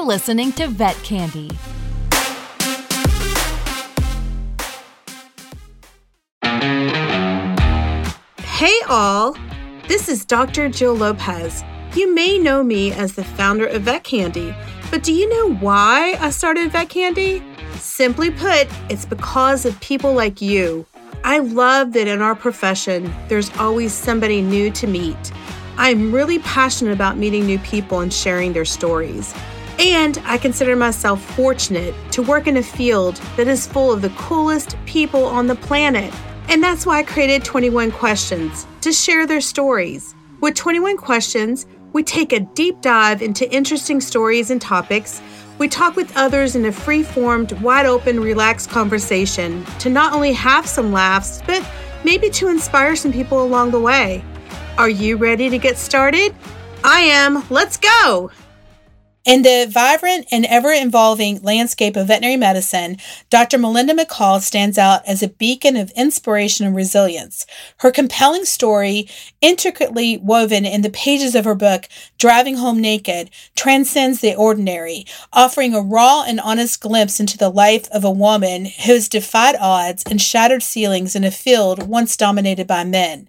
You're listening to Vet Candy. Hey, all. This is Dr. Jill Lopez. You may know me as the founder of Vet Candy, but do you know why I started Vet Candy? Simply put, it's because of people like you. I love that in our profession, there's always somebody new to meet. I'm really passionate about meeting new people and sharing their stories. And I consider myself fortunate to work in a field that is full of the coolest people on the planet. And that's why I created 21 Questions to share their stories. With 21 Questions, we take a deep dive into interesting stories and topics. We talk with others in a free formed, wide open, relaxed conversation to not only have some laughs, but maybe to inspire some people along the way. Are you ready to get started? I am. Let's go. In the vibrant and ever evolving landscape of veterinary medicine, Dr. Melinda McCall stands out as a beacon of inspiration and resilience. Her compelling story, intricately woven in the pages of her book, Driving Home Naked, transcends the ordinary, offering a raw and honest glimpse into the life of a woman who has defied odds and shattered ceilings in a field once dominated by men.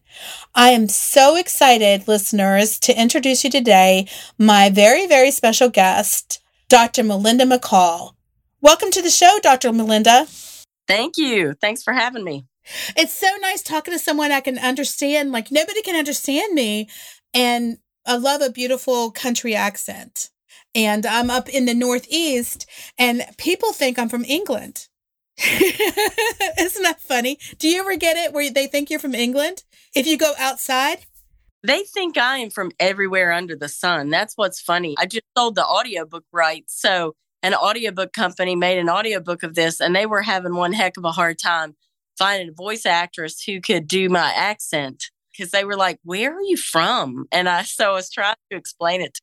I am so excited, listeners, to introduce you today my very, very special guest, Dr. Melinda McCall. Welcome to the show, Dr. Melinda. Thank you. Thanks for having me. It's so nice talking to someone I can understand. Like, nobody can understand me. And I love a beautiful country accent. And I'm up in the Northeast, and people think I'm from England. Isn't that funny? Do you ever get it where they think you're from England? If you go outside? They think I am from everywhere under the sun. That's what's funny. I just sold the audiobook rights. So, an audiobook company made an audiobook of this, and they were having one heck of a hard time finding a voice actress who could do my accent because they were like, Where are you from? And I, so I was trying to explain it to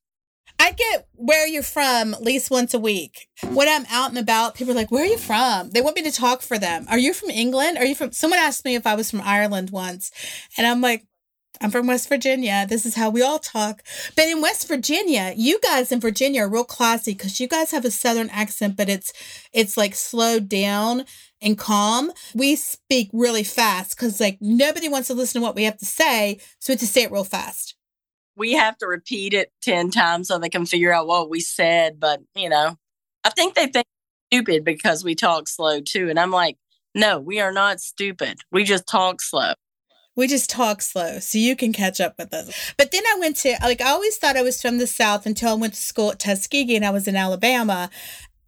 I get where you're from at least once a week. When I'm out and about, people are like, Where are you from? They want me to talk for them. Are you from England? Are you from someone asked me if I was from Ireland once. And I'm like, I'm from West Virginia. This is how we all talk. But in West Virginia, you guys in Virginia are real classy because you guys have a southern accent, but it's it's like slowed down and calm. We speak really fast because like nobody wants to listen to what we have to say, so we have to say it real fast we have to repeat it 10 times so they can figure out what we said. But, you know, I think they think stupid because we talk slow too. And I'm like, no, we are not stupid. We just talk slow. We just talk slow so you can catch up with us. But then I went to, like, I always thought I was from the South until I went to school at Tuskegee and I was in Alabama.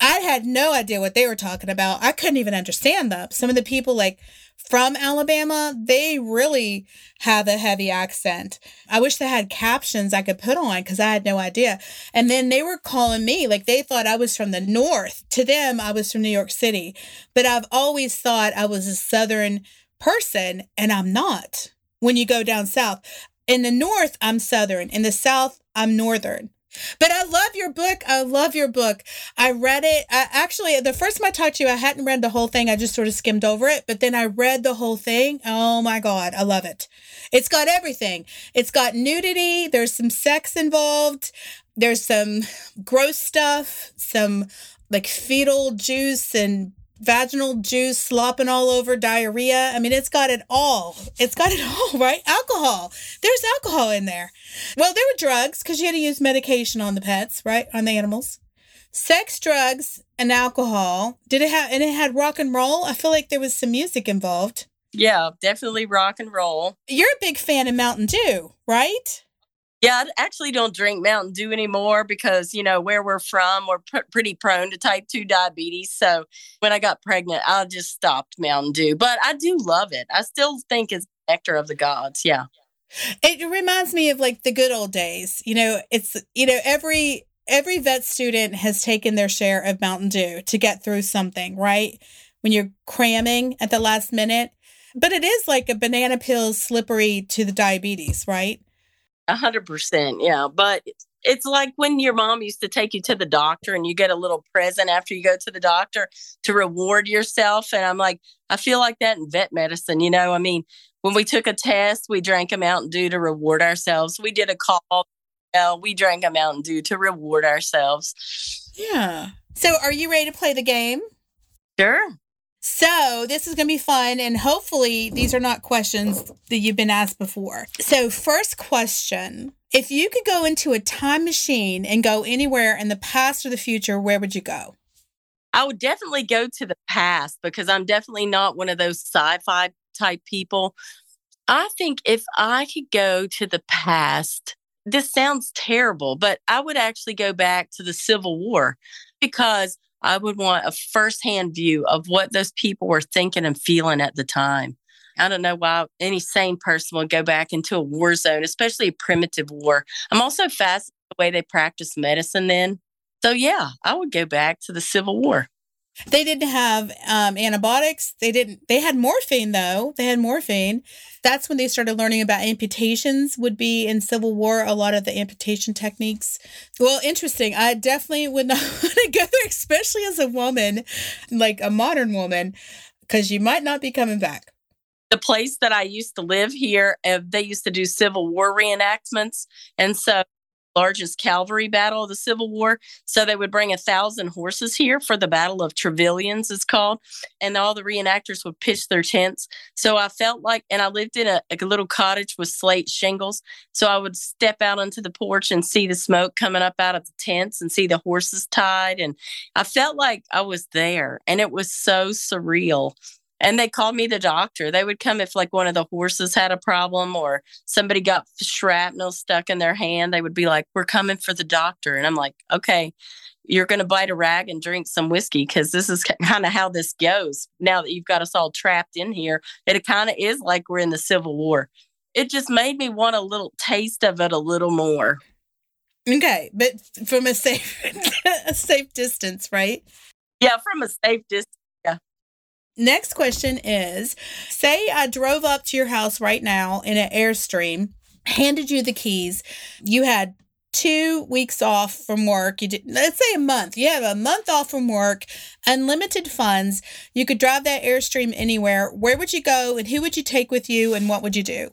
I had no idea what they were talking about. I couldn't even understand them. Some of the people, like, from Alabama, they really have a heavy accent. I wish they had captions I could put on because I had no idea. And then they were calling me like they thought I was from the North. To them, I was from New York City. But I've always thought I was a Southern person, and I'm not. When you go down south, in the North, I'm Southern. In the South, I'm Northern. But I love your book. I love your book. I read it. I, actually, the first time I talked to you, I hadn't read the whole thing. I just sort of skimmed over it. But then I read the whole thing. Oh my God. I love it. It's got everything. It's got nudity. There's some sex involved. There's some gross stuff, some like fetal juice and vaginal juice slopping all over diarrhea. I mean, it's got it all. It's got it all, right? Alcohol. There's alcohol in there. Well, there were drugs because you had to use medication on the pets, right? On the animals. Sex, drugs, and alcohol. Did it have, and it had rock and roll? I feel like there was some music involved. Yeah, definitely rock and roll. You're a big fan of Mountain Dew, right? Yeah, I actually don't drink Mountain Dew anymore because, you know, where we're from, we're pr- pretty prone to type 2 diabetes. So when I got pregnant, I just stopped Mountain Dew. But I do love it. I still think it's nectar of the gods. Yeah. It reminds me of like the good old days. You know, it's, you know, every, every vet student has taken their share of Mountain Dew to get through something, right? When you're cramming at the last minute. But it is like a banana peel slippery to the diabetes, right? A hundred percent, yeah. But it's like when your mom used to take you to the doctor and you get a little present after you go to the doctor to reward yourself. And I'm like, I feel like that in vet medicine. You know, I mean, when we took a test, we drank a Mountain Dew to reward ourselves. We did a call, you know, we drank a Mountain Dew to reward ourselves. Yeah. So, are you ready to play the game? Sure. So, this is going to be fun, and hopefully, these are not questions that you've been asked before. So, first question If you could go into a time machine and go anywhere in the past or the future, where would you go? I would definitely go to the past because I'm definitely not one of those sci fi type people. I think if I could go to the past, this sounds terrible, but I would actually go back to the Civil War because I would want a firsthand view of what those people were thinking and feeling at the time. I don't know why any sane person would go back into a war zone, especially a primitive war. I'm also fascinated the way they practiced medicine then. So, yeah, I would go back to the Civil War. They didn't have um, antibiotics. They didn't. They had morphine though. They had morphine. That's when they started learning about amputations. Would be in Civil War a lot of the amputation techniques. Well, interesting. I definitely would not want to go there, especially as a woman, like a modern woman, because you might not be coming back. The place that I used to live here, uh, they used to do Civil War reenactments, and so largest cavalry battle of the Civil War. So they would bring a thousand horses here for the Battle of Trevilians, it's called. And all the reenactors would pitch their tents. So I felt like, and I lived in a, a little cottage with slate shingles. So I would step out onto the porch and see the smoke coming up out of the tents and see the horses tied. And I felt like I was there. And it was so surreal and they called me the doctor. They would come if like one of the horses had a problem or somebody got shrapnel stuck in their hand. They would be like, "We're coming for the doctor," and I'm like, "Okay." You're going to bite a rag and drink some whiskey because this is kind of how this goes. Now that you've got us all trapped in here, it kind of is like we're in the Civil War. It just made me want a little taste of it a little more. Okay, but from a safe a safe distance, right? Yeah, from a safe distance Next question is Say I drove up to your house right now in an Airstream, handed you the keys. You had two weeks off from work. You did, let's say a month. You have a month off from work, unlimited funds. You could drive that Airstream anywhere. Where would you go and who would you take with you and what would you do?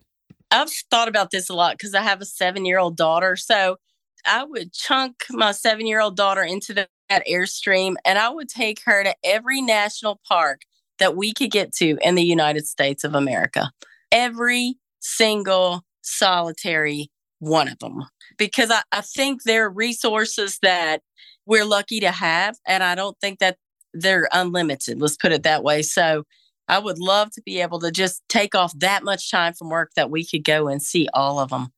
I've thought about this a lot because I have a seven year old daughter. So I would chunk my seven year old daughter into the, that Airstream and I would take her to every national park that we could get to in the United States of America. Every single solitary one of them. Because I, I think they're resources that we're lucky to have. And I don't think that they're unlimited. Let's put it that way. So I would love to be able to just take off that much time from work that we could go and see all of them.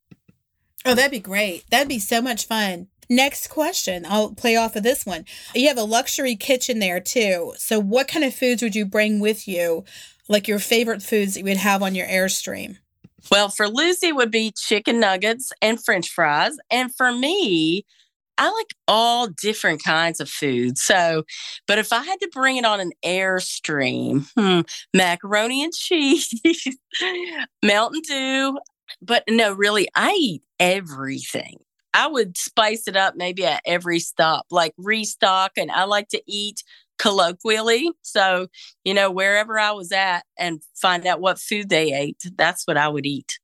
Oh, that'd be great. That'd be so much fun. Next question. I'll play off of this one. You have a luxury kitchen there too. So, what kind of foods would you bring with you? Like your favorite foods that you would have on your Airstream? Well, for Lucy would be chicken nuggets and french fries. And for me, I like all different kinds of food. So, but if I had to bring it on an Airstream, hmm, macaroni and cheese, Mountain Dew. But no, really, I eat everything. I would spice it up maybe at every stop, like restock. And I like to eat colloquially. So, you know, wherever I was at and find out what food they ate, that's what I would eat.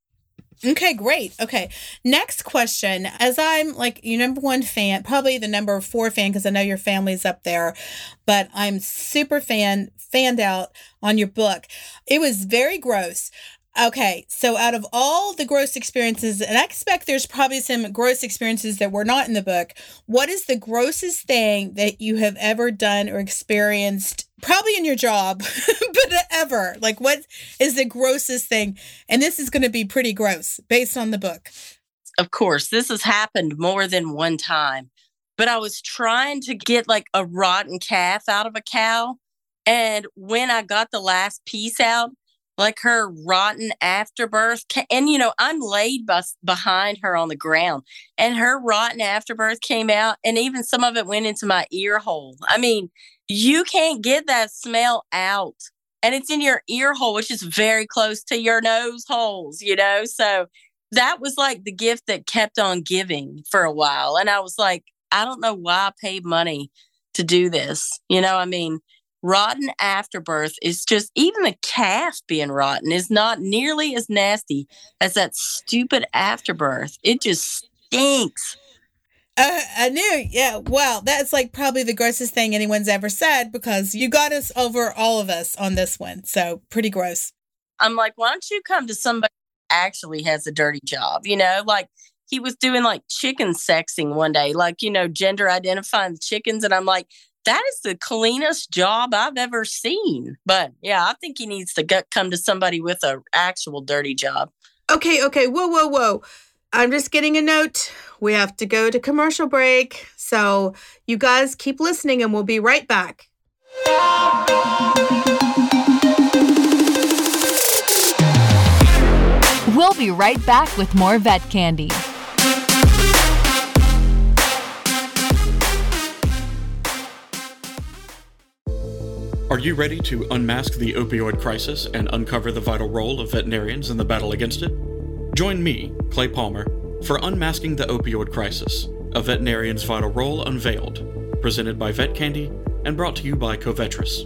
Okay, great. Okay. Next question. As I'm like your number one fan, probably the number four fan, because I know your family's up there, but I'm super fan, fanned out on your book. It was very gross. Okay, so out of all the gross experiences, and I expect there's probably some gross experiences that were not in the book, what is the grossest thing that you have ever done or experienced, probably in your job, but ever? Like, what is the grossest thing? And this is going to be pretty gross based on the book. Of course, this has happened more than one time, but I was trying to get like a rotten calf out of a cow. And when I got the last piece out, like her rotten afterbirth. And, you know, I'm laid bus- behind her on the ground, and her rotten afterbirth came out, and even some of it went into my ear hole. I mean, you can't get that smell out. And it's in your ear hole, which is very close to your nose holes, you know? So that was like the gift that kept on giving for a while. And I was like, I don't know why I paid money to do this. You know, I mean, rotten afterbirth is just even the calf being rotten is not nearly as nasty as that stupid afterbirth. It just stinks. Uh, I knew. Yeah. Well, that's like probably the grossest thing anyone's ever said because you got us over all of us on this one. So pretty gross. I'm like, why don't you come to somebody who actually has a dirty job? You know, like he was doing like chicken sexing one day, like, you know, gender identifying chickens. And I'm like, that is the cleanest job I've ever seen. But yeah, I think he needs to get, come to somebody with an actual dirty job. Okay, okay. Whoa, whoa, whoa. I'm just getting a note. We have to go to commercial break. So you guys keep listening and we'll be right back. We'll be right back with more vet candy. Are you ready to unmask the opioid crisis and uncover the vital role of veterinarians in the battle against it? Join me, Clay Palmer, for Unmasking the Opioid Crisis, a veterinarian's vital role unveiled, presented by Vet Candy and brought to you by Covetrus.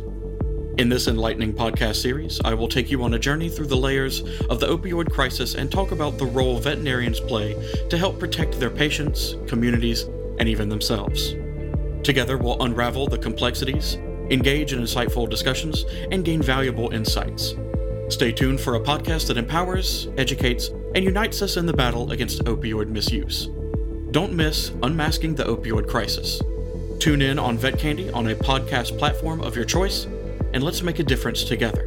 In this enlightening podcast series, I will take you on a journey through the layers of the opioid crisis and talk about the role veterinarians play to help protect their patients, communities, and even themselves. Together, we'll unravel the complexities, engage in insightful discussions, and gain valuable insights. Stay tuned for a podcast that empowers, educates, and unites us in the battle against opioid misuse. Don't miss Unmasking the Opioid Crisis. Tune in on Vet Candy on a podcast platform of your choice and let's make a difference together.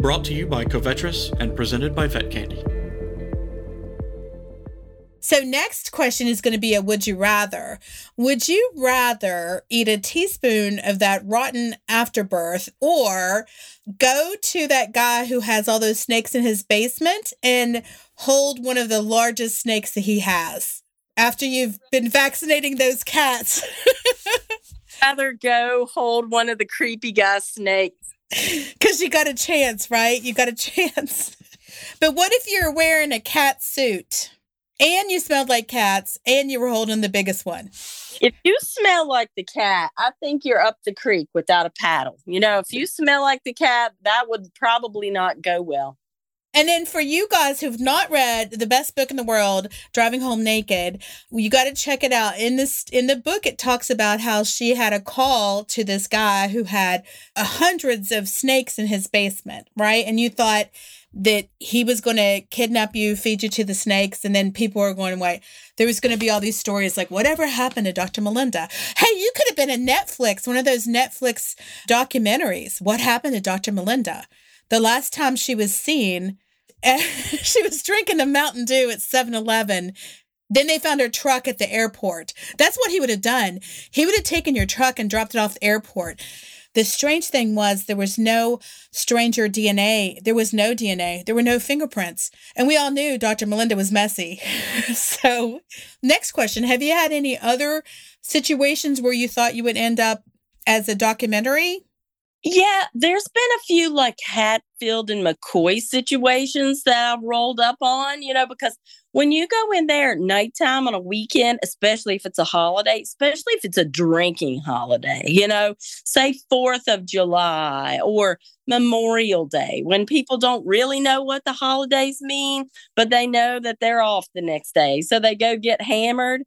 Brought to you by Covetrus and presented by Vet Candy. So, next question is going to be a would you rather? Would you rather eat a teaspoon of that rotten afterbirth or go to that guy who has all those snakes in his basement and hold one of the largest snakes that he has after you've been vaccinating those cats? rather go hold one of the creepy guy snakes. Because you got a chance, right? You got a chance. But what if you're wearing a cat suit and you smelled like cats and you were holding the biggest one? If you smell like the cat, I think you're up the creek without a paddle. You know, if you smell like the cat, that would probably not go well. And then for you guys who've not read the best book in the world, Driving Home Naked, you got to check it out. In this in the book it talks about how she had a call to this guy who had uh, hundreds of snakes in his basement, right? And you thought that he was going to kidnap you, feed you to the snakes, and then people were going, wait, there was going to be all these stories like, whatever happened to Dr. Melinda? Hey, you could have been a Netflix, one of those Netflix documentaries. What happened to Dr. Melinda? the last time she was seen, she was drinking a Mountain Dew at 7 Eleven. Then they found her truck at the airport. That's what he would have done. He would have taken your truck and dropped it off the airport. The strange thing was there was no stranger DNA. There was no DNA. There were no fingerprints. And we all knew Dr. Melinda was messy. so, next question Have you had any other situations where you thought you would end up as a documentary? Yeah, there's been a few like Hatfield and McCoy situations that I've rolled up on, you know, because when you go in there at nighttime on a weekend, especially if it's a holiday, especially if it's a drinking holiday, you know, say 4th of July or Memorial Day, when people don't really know what the holidays mean, but they know that they're off the next day. So they go get hammered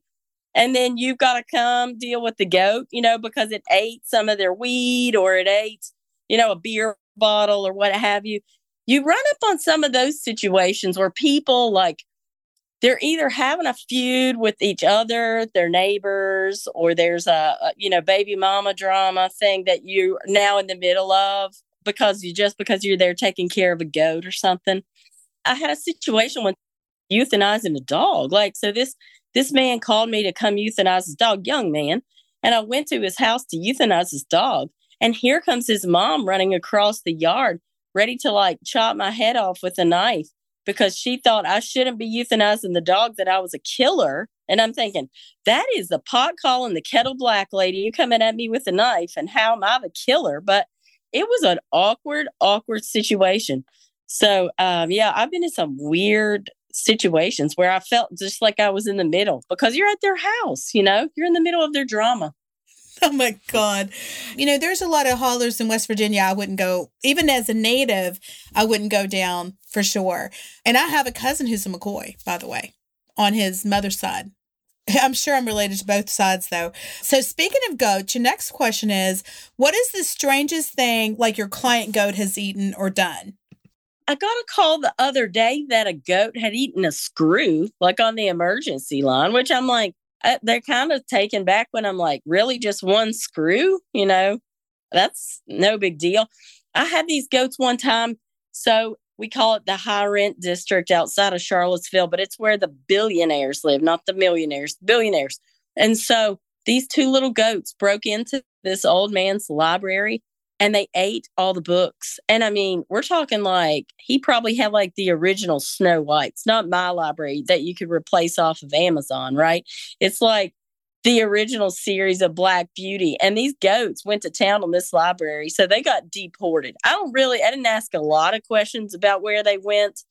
and then you've got to come deal with the goat, you know, because it ate some of their weed or it ate, you know, a beer bottle or what have you. You run up on some of those situations where people like they're either having a feud with each other, their neighbors, or there's a, a you know baby mama drama thing that you're now in the middle of because you just because you're there taking care of a goat or something. I had a situation with euthanizing a dog. Like so, this this man called me to come euthanize his dog, young man. And I went to his house to euthanize his dog. And here comes his mom running across the yard, ready to like chop my head off with a knife because she thought I shouldn't be euthanizing the dog, that I was a killer. And I'm thinking, that is the pot calling the kettle black lady. You coming at me with a knife, and how am I the killer? But it was an awkward, awkward situation. So, um, yeah, I've been in some weird situations where I felt just like I was in the middle because you're at their house, you know, you're in the middle of their drama. Oh my God. You know, there's a lot of haulers in West Virginia. I wouldn't go, even as a native, I wouldn't go down for sure. And I have a cousin who's a McCoy, by the way, on his mother's side. I'm sure I'm related to both sides though. So speaking of goats, your next question is what is the strangest thing like your client goat has eaten or done? I got a call the other day that a goat had eaten a screw, like on the emergency line, which I'm like, they're kind of taken back when I'm like, really, just one screw? You know, that's no big deal. I had these goats one time. So we call it the high rent district outside of Charlottesville, but it's where the billionaires live, not the millionaires, billionaires. And so these two little goats broke into this old man's library and they ate all the books. And I mean, we're talking like he probably had like the original Snow Whites, not my library that you could replace off of Amazon, right? It's like the original series of Black Beauty. And these goats went to town on this library. So they got deported. I don't really, I didn't ask a lot of questions about where they went.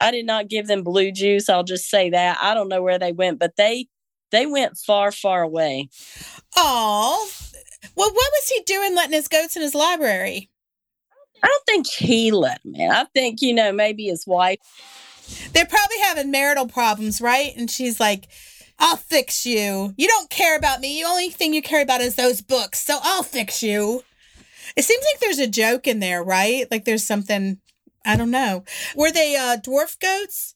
I did not give them blue juice. I'll just say that. I don't know where they went, but they they went far, far away. Oh, well, what was he doing letting his goats in his library? I don't think he let him in. I think, you know, maybe his wife. They're probably having marital problems, right? And she's like, I'll fix you. You don't care about me. The only thing you care about is those books. So I'll fix you. It seems like there's a joke in there, right? Like there's something, I don't know. Were they uh, dwarf goats?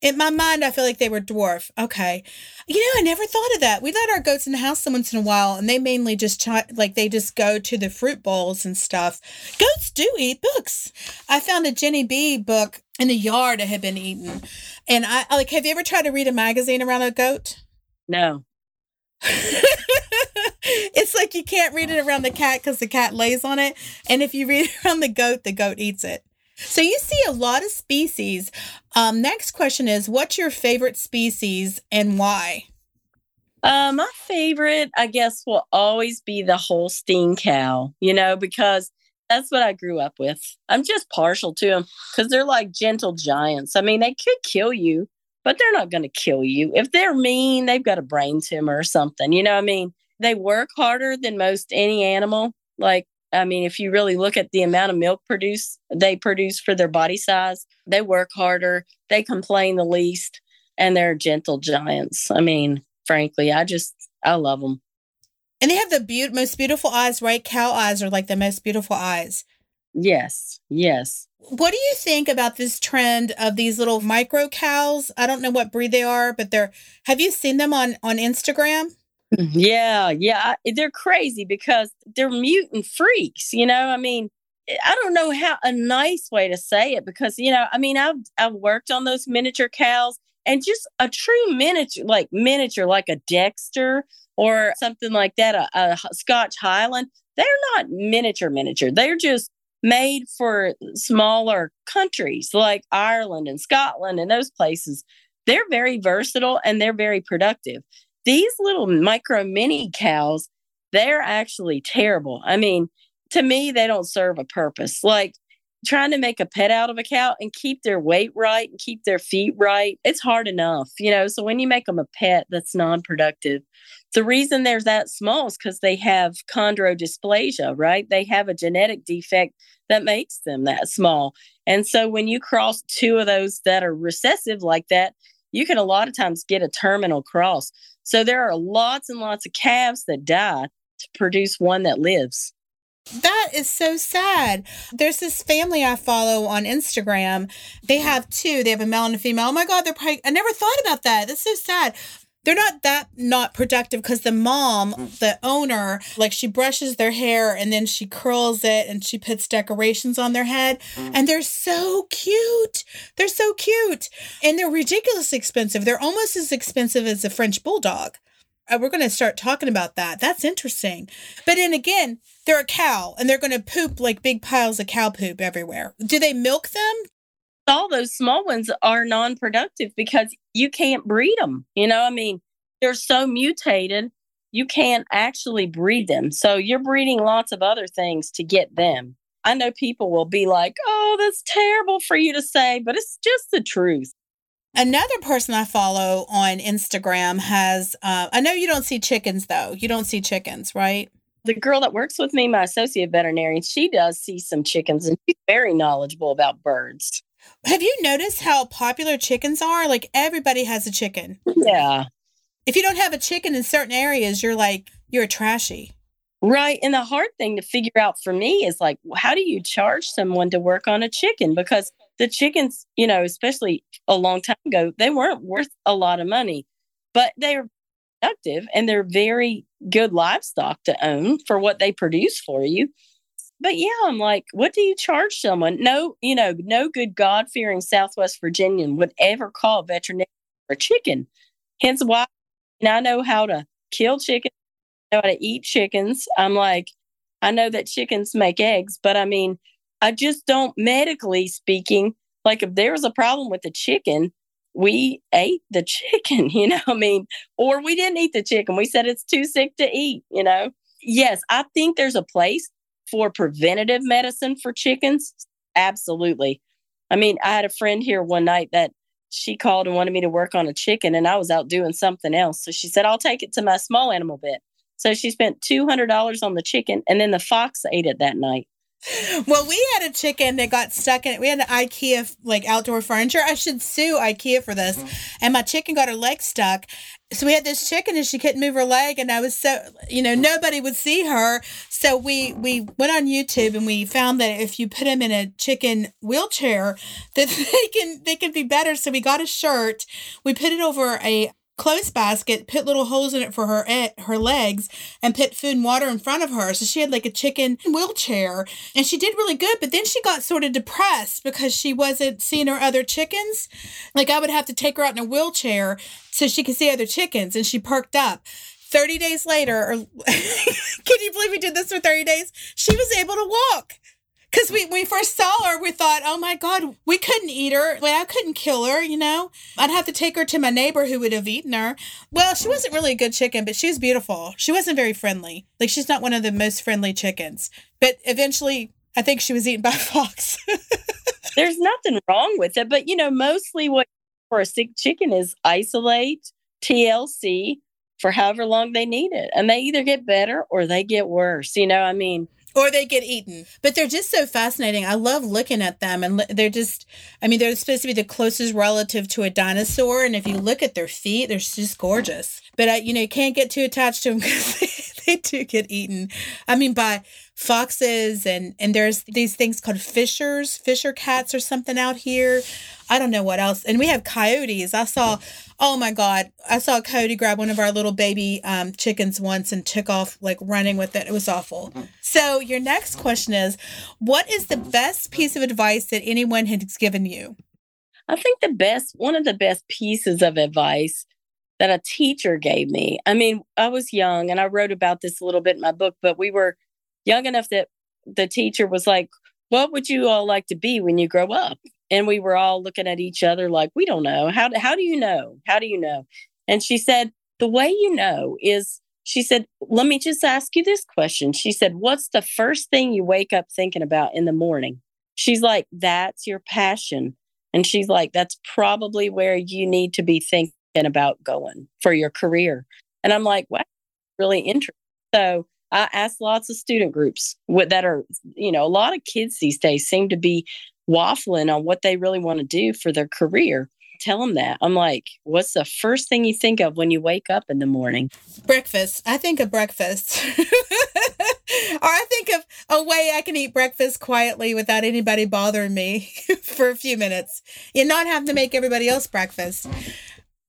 In my mind, I feel like they were dwarf. Okay. You know, I never thought of that. We let our goats in the house once in a while, and they mainly just ch- like they just go to the fruit bowls and stuff. Goats do eat books. I found a Jenny B book in the yard that had been eaten, and I like. Have you ever tried to read a magazine around a goat? No. it's like you can't read it around the cat because the cat lays on it, and if you read it around the goat, the goat eats it. So you see a lot of species. Um, next question is what's your favorite species and why? Uh, my favorite, I guess, will always be the Holstein cow, you know, because that's what I grew up with. I'm just partial to them because they're like gentle giants. I mean, they could kill you, but they're not going to kill you. If they're mean, they've got a brain tumor or something. You know I mean? They work harder than most any animal. Like I mean, if you really look at the amount of milk produce they produce for their body size, they work harder, they complain the least, and they're gentle giants. I mean, frankly, I just I love them. And they have the be- most beautiful eyes, right? Cow eyes are like the most beautiful eyes. Yes, yes. What do you think about this trend of these little micro cows? I don't know what breed they are, but they're have you seen them on on Instagram? Yeah, yeah, they're crazy because they're mutant freaks. You know, I mean, eh, I don't know how a nice way to say it because you know, I mean, I've I've worked on those miniature cows and just a true miniature, like miniature, like a Dexter or something like that, a, a Scotch Highland. They're not miniature, miniature. They're just made for smaller countries like Ireland and Scotland and those places. They're very versatile and they're very productive these little micro mini cows, they're actually terrible. I mean, to me, they don't serve a purpose. Like trying to make a pet out of a cow and keep their weight right and keep their feet right, it's hard enough, you know. So when you make them a pet that's non productive, the reason they're that small is because they have chondrodysplasia, right? They have a genetic defect that makes them that small. And so when you cross two of those that are recessive like that, you can a lot of times get a terminal cross. So there are lots and lots of calves that die to produce one that lives. That is so sad. There's this family I follow on Instagram. They have two. They have a male and a female. Oh my God, they're probably, I never thought about that. That's so sad they're not that not productive because the mom, the owner, like she brushes their hair and then she curls it and she puts decorations on their head. And they're so cute. They're so cute. And they're ridiculously expensive. They're almost as expensive as a French bulldog. Uh, we're going to start talking about that. That's interesting. But then again, they're a cow and they're going to poop like big piles of cow poop everywhere. Do they milk them? All those small ones are non-productive because you can't breed them. You know, I mean, they're so mutated, you can't actually breed them. So you're breeding lots of other things to get them. I know people will be like, "Oh, that's terrible for you to say," but it's just the truth. Another person I follow on Instagram has, uh, I know you don't see chickens though. You don't see chickens, right? The girl that works with me, my associate veterinarian, she does see some chickens and she's very knowledgeable about birds. Have you noticed how popular chickens are? Like everybody has a chicken. Yeah. if you don't have a chicken in certain areas, you're like, you're trashy. Right. And the hard thing to figure out for me is like, how do you charge someone to work on a chicken? Because the chickens, you know, especially a long time ago, they weren't worth a lot of money, but they're productive and they're very good livestock to own for what they produce for you. But yeah, I'm like, what do you charge someone? No, you know, no good God fearing Southwest Virginian would ever call a veterinarian a chicken. Hence why and I know how to kill chicken know how to eat chickens. I'm like, I know that chickens make eggs, but I mean, I just don't medically speaking, like if there was a problem with the chicken, we ate the chicken, you know, I mean, or we didn't eat the chicken. We said it's too sick to eat, you know. Yes, I think there's a place for preventative medicine for chickens. Absolutely. I mean, I had a friend here one night that she called and wanted me to work on a chicken, and I was out doing something else. So she said, I'll take it to my small animal vet. So she spent $200 on the chicken and then the fox ate it that night. Well, we had a chicken that got stuck in it. We had an IKEA like outdoor furniture. I should sue IKEA for this. Mm-hmm. And my chicken got her leg stuck. So we had this chicken and she couldn't move her leg and I was so you know nobody would see her. So we we went on YouTube and we found that if you put them in a chicken wheelchair that they can they can be better. So we got a shirt. We put it over a clothes basket, put little holes in it for her eh, her legs, and put food and water in front of her. So she had like a chicken wheelchair, and she did really good. But then she got sort of depressed because she wasn't seeing her other chickens. Like I would have to take her out in a wheelchair so she could see other chickens, and she perked up. 30 days later, or can you believe we did this for 30 days? She was able to walk. Because we, we first saw her, we thought, oh my God, we couldn't eat her. Like, I couldn't kill her, you know? I'd have to take her to my neighbor who would have eaten her. Well, she wasn't really a good chicken, but she was beautiful. She wasn't very friendly. Like, she's not one of the most friendly chickens. But eventually, I think she was eaten by a fox. There's nothing wrong with it. But, you know, mostly what for a sick chicken is isolate, TLC for however long they need it. And they either get better or they get worse. You know, I mean, or they get eaten. But they're just so fascinating. I love looking at them, and they're just, I mean, they're supposed to be the closest relative to a dinosaur. And if you look at their feet, they're just gorgeous. But, uh, you know, you can't get too attached to them because they, they do get eaten. I mean, by foxes and and there's these things called fishers fisher cats or something out here. I don't know what else. And we have coyotes. I saw oh my god i saw a coyote grab one of our little baby um, chickens once and took off like running with it. It was awful. So your next question is what is the best piece of advice that anyone has given you? I think the best one of the best pieces of advice that a teacher gave me i mean i was young and i wrote about this a little bit in my book but we were young enough that the teacher was like, What would you all like to be when you grow up? And we were all looking at each other like, We don't know. How how do you know? How do you know? And she said, The way you know is, she said, Let me just ask you this question. She said, What's the first thing you wake up thinking about in the morning? She's like, That's your passion. And she's like, That's probably where you need to be thinking about going for your career. And I'm like, Wow, really interesting. So I ask lots of student groups that are, you know, a lot of kids these days seem to be waffling on what they really want to do for their career. Tell them that. I'm like, what's the first thing you think of when you wake up in the morning? Breakfast. I think of breakfast. or I think of a way I can eat breakfast quietly without anybody bothering me for a few minutes and not have to make everybody else breakfast.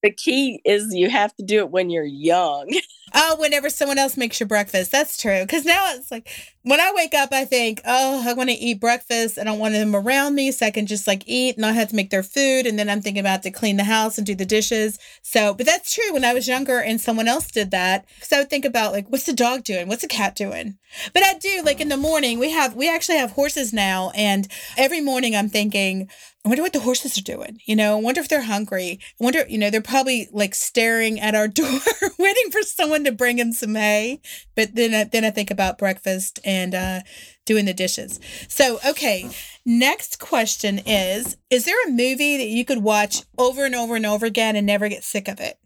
The key is you have to do it when you're young. Oh, whenever someone else makes your breakfast. That's true. Because now it's like when I wake up, I think, oh, I want to eat breakfast. I don't want them around me so I can just like eat, and not have to make their food. And then I'm thinking about to clean the house and do the dishes. So, but that's true. When I was younger and someone else did that, because I would think about like, what's the dog doing? What's the cat doing? But I do like in the morning, we have, we actually have horses now. And every morning I'm thinking, I wonder what the horses are doing. You know, I wonder if they're hungry. I wonder, you know, they're probably like staring at our door, waiting for someone to bring them some hay. But then, I, then I think about breakfast and uh, doing the dishes. So, okay, next question is Is there a movie that you could watch over and over and over again and never get sick of it?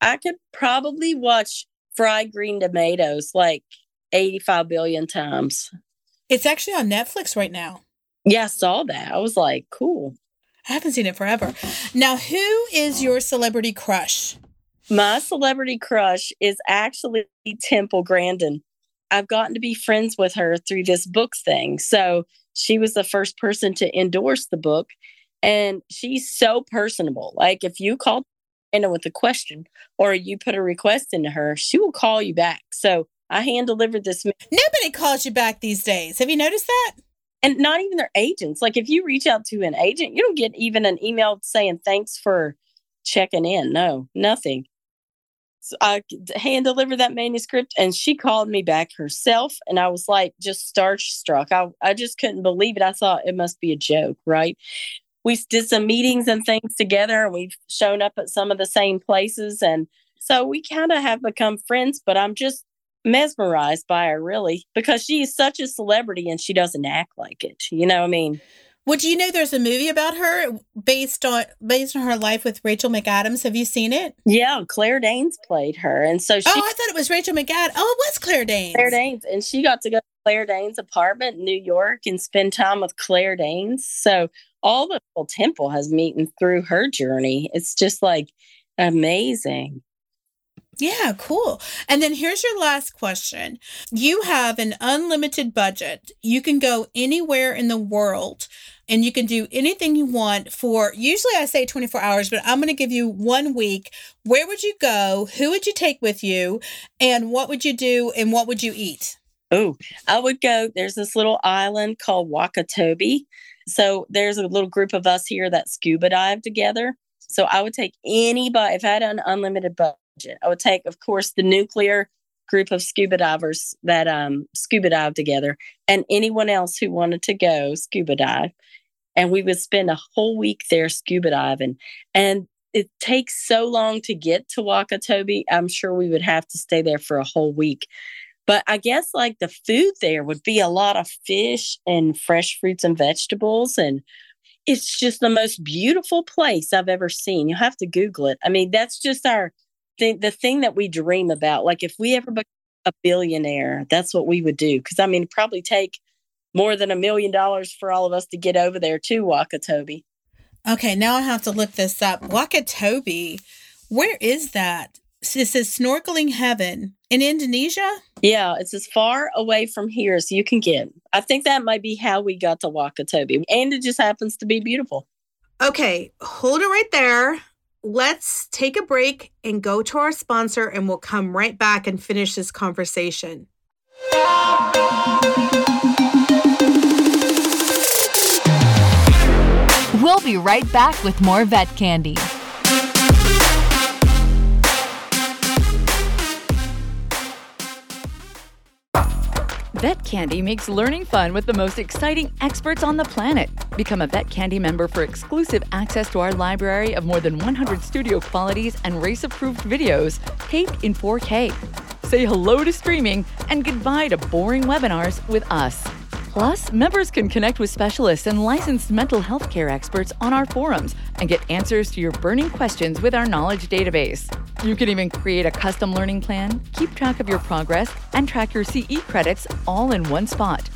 I could probably watch Fried Green Tomatoes like 85 billion times. It's actually on Netflix right now. Yeah, I saw that. I was like, cool. I haven't seen it forever. Now, who is your celebrity crush? My celebrity crush is actually Temple Grandin. I've gotten to be friends with her through this books thing. So she was the first person to endorse the book. And she's so personable. Like if you call Anna with a question or you put a request into her, she will call you back. So I hand delivered this. Nobody calls you back these days. Have you noticed that? And not even their agents. Like if you reach out to an agent, you don't get even an email saying thanks for checking in. No, nothing. I hand delivered that manuscript and she called me back herself. And I was like, just starstruck. I, I just couldn't believe it. I thought it must be a joke, right? We did some meetings and things together and we've shown up at some of the same places. And so we kind of have become friends, but I'm just mesmerized by her really because she's such a celebrity and she doesn't act like it. You know, what I mean, would you know there's a movie about her based on based on her life with Rachel McAdams? Have you seen it? Yeah, Claire Danes played her, and so she. Oh, I thought it was Rachel McAdams. Oh, it was Claire Danes. Claire Danes, and she got to go to Claire Danes' apartment in New York and spend time with Claire Danes. So all the whole temple has meeting through her journey. It's just like amazing. Yeah, cool. And then here's your last question. You have an unlimited budget. You can go anywhere in the world and you can do anything you want for usually I say 24 hours, but I'm going to give you one week. Where would you go? Who would you take with you? And what would you do? And what would you eat? Oh, I would go. There's this little island called Wakatobi. So there's a little group of us here that scuba dive together. So I would take anybody, if I had an unlimited budget, I would take, of course, the nuclear group of scuba divers that um, scuba dive together and anyone else who wanted to go scuba dive. And we would spend a whole week there scuba diving. And it takes so long to get to Wakatobi. I'm sure we would have to stay there for a whole week. But I guess like the food there would be a lot of fish and fresh fruits and vegetables. And it's just the most beautiful place I've ever seen. You have to Google it. I mean, that's just our thing, the thing that we dream about. Like if we ever become a billionaire, that's what we would do. Cause I mean, probably take more than a million dollars for all of us to get over there to Wakatobi. Okay, now I have to look this up. Wakatobi, where is that? This is snorkeling heaven in Indonesia. Yeah, it's as far away from here as you can get. I think that might be how we got to Wakatobi, and it just happens to be beautiful. Okay, hold it right there let's take a break and go to our sponsor, and we'll come right back and finish this conversation. We'll be right back with more vet candy. Vet Candy makes learning fun with the most exciting experts on the planet. Become a Vet Candy member for exclusive access to our library of more than 100 studio qualities and RACE approved videos taped in 4K. Say hello to streaming and goodbye to boring webinars with us. Plus, members can connect with specialists and licensed mental health care experts on our forums and get answers to your burning questions with our knowledge database. You can even create a custom learning plan, keep track of your progress, and track your CE credits all in one spot.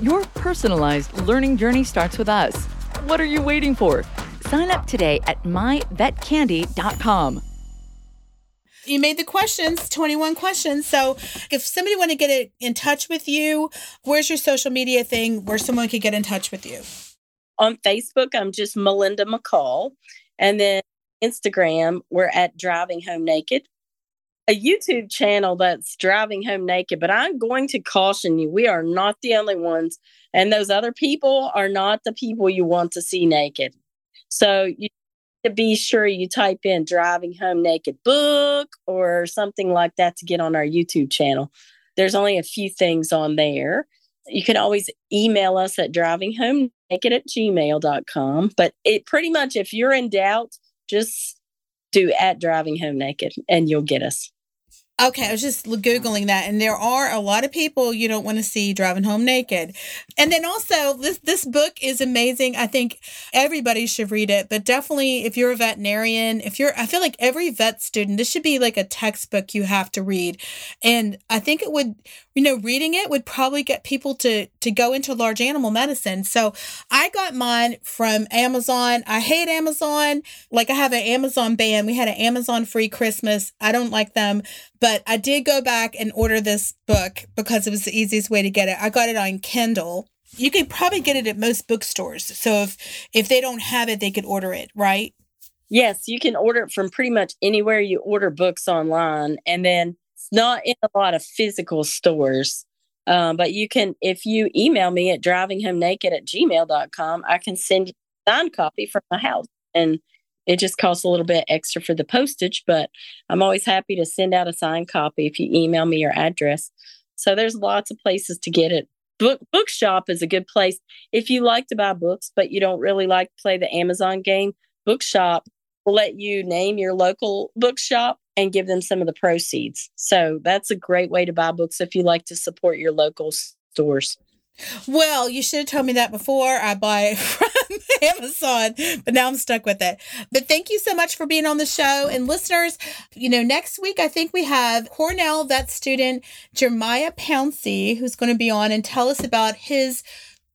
Your personalized learning journey starts with us. What are you waiting for? Sign up today at myvetcandy.com you made the questions 21 questions. So if somebody want to get in touch with you where's your social media thing where someone could get in touch with you? On facebook i'm just melinda mccall and then instagram we're at driving home naked. A youtube channel that's driving home naked but i'm going to caution you we are not the only ones and those other people are not the people you want to see naked. So you to be sure you type in driving home naked book or something like that to get on our YouTube channel. There's only a few things on there. You can always email us at drivinghomenaked at gmail.com. But it pretty much, if you're in doubt, just do at driving home naked and you'll get us. Okay, I was just googling that, and there are a lot of people you don't want to see driving home naked. And then also, this this book is amazing. I think everybody should read it, but definitely if you're a veterinarian, if you're, I feel like every vet student, this should be like a textbook you have to read. And I think it would, you know, reading it would probably get people to to go into large animal medicine. So I got mine from Amazon. I hate Amazon. Like I have an Amazon ban. We had an Amazon free Christmas. I don't like them but I did go back and order this book because it was the easiest way to get it. I got it on Kindle. You could probably get it at most bookstores. So if if they don't have it, they could order it, right? Yes, you can order it from pretty much anywhere you order books online. And then it's not in a lot of physical stores. Um, but you can, if you email me at drivinghomenaked at gmail.com, I can send you a signed copy from my house. And it just costs a little bit extra for the postage, but I'm always happy to send out a signed copy if you email me your address. So there's lots of places to get it. Book bookshop is a good place if you like to buy books, but you don't really like to play the Amazon game. Bookshop will let you name your local bookshop and give them some of the proceeds. So that's a great way to buy books if you like to support your local stores. Well, you should have told me that before I buy it from Amazon, but now I'm stuck with it. But thank you so much for being on the show. And listeners, you know, next week I think we have Cornell vet student Jeremiah Pouncey who's going to be on and tell us about his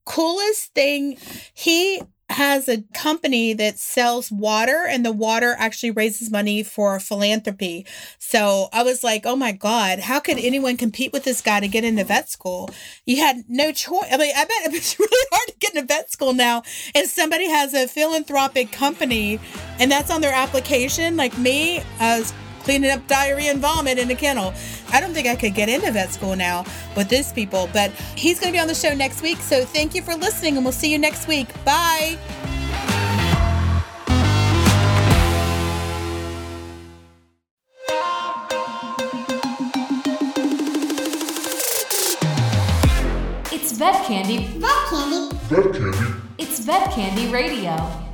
coolest thing. He has a company that sells water and the water actually raises money for philanthropy. So I was like, oh my God, how could anyone compete with this guy to get into vet school? You had no choice. I mean, I bet it's really hard to get into vet school now. And somebody has a philanthropic company and that's on their application. Like me, I was cleaning up diarrhea and vomit in a kennel. I don't think I could get into vet school now with this people, but he's going to be on the show next week. So thank you for listening, and we'll see you next week. Bye. It's Vet Candy. Vet Candy. Vet Candy. It's Vet Candy Radio.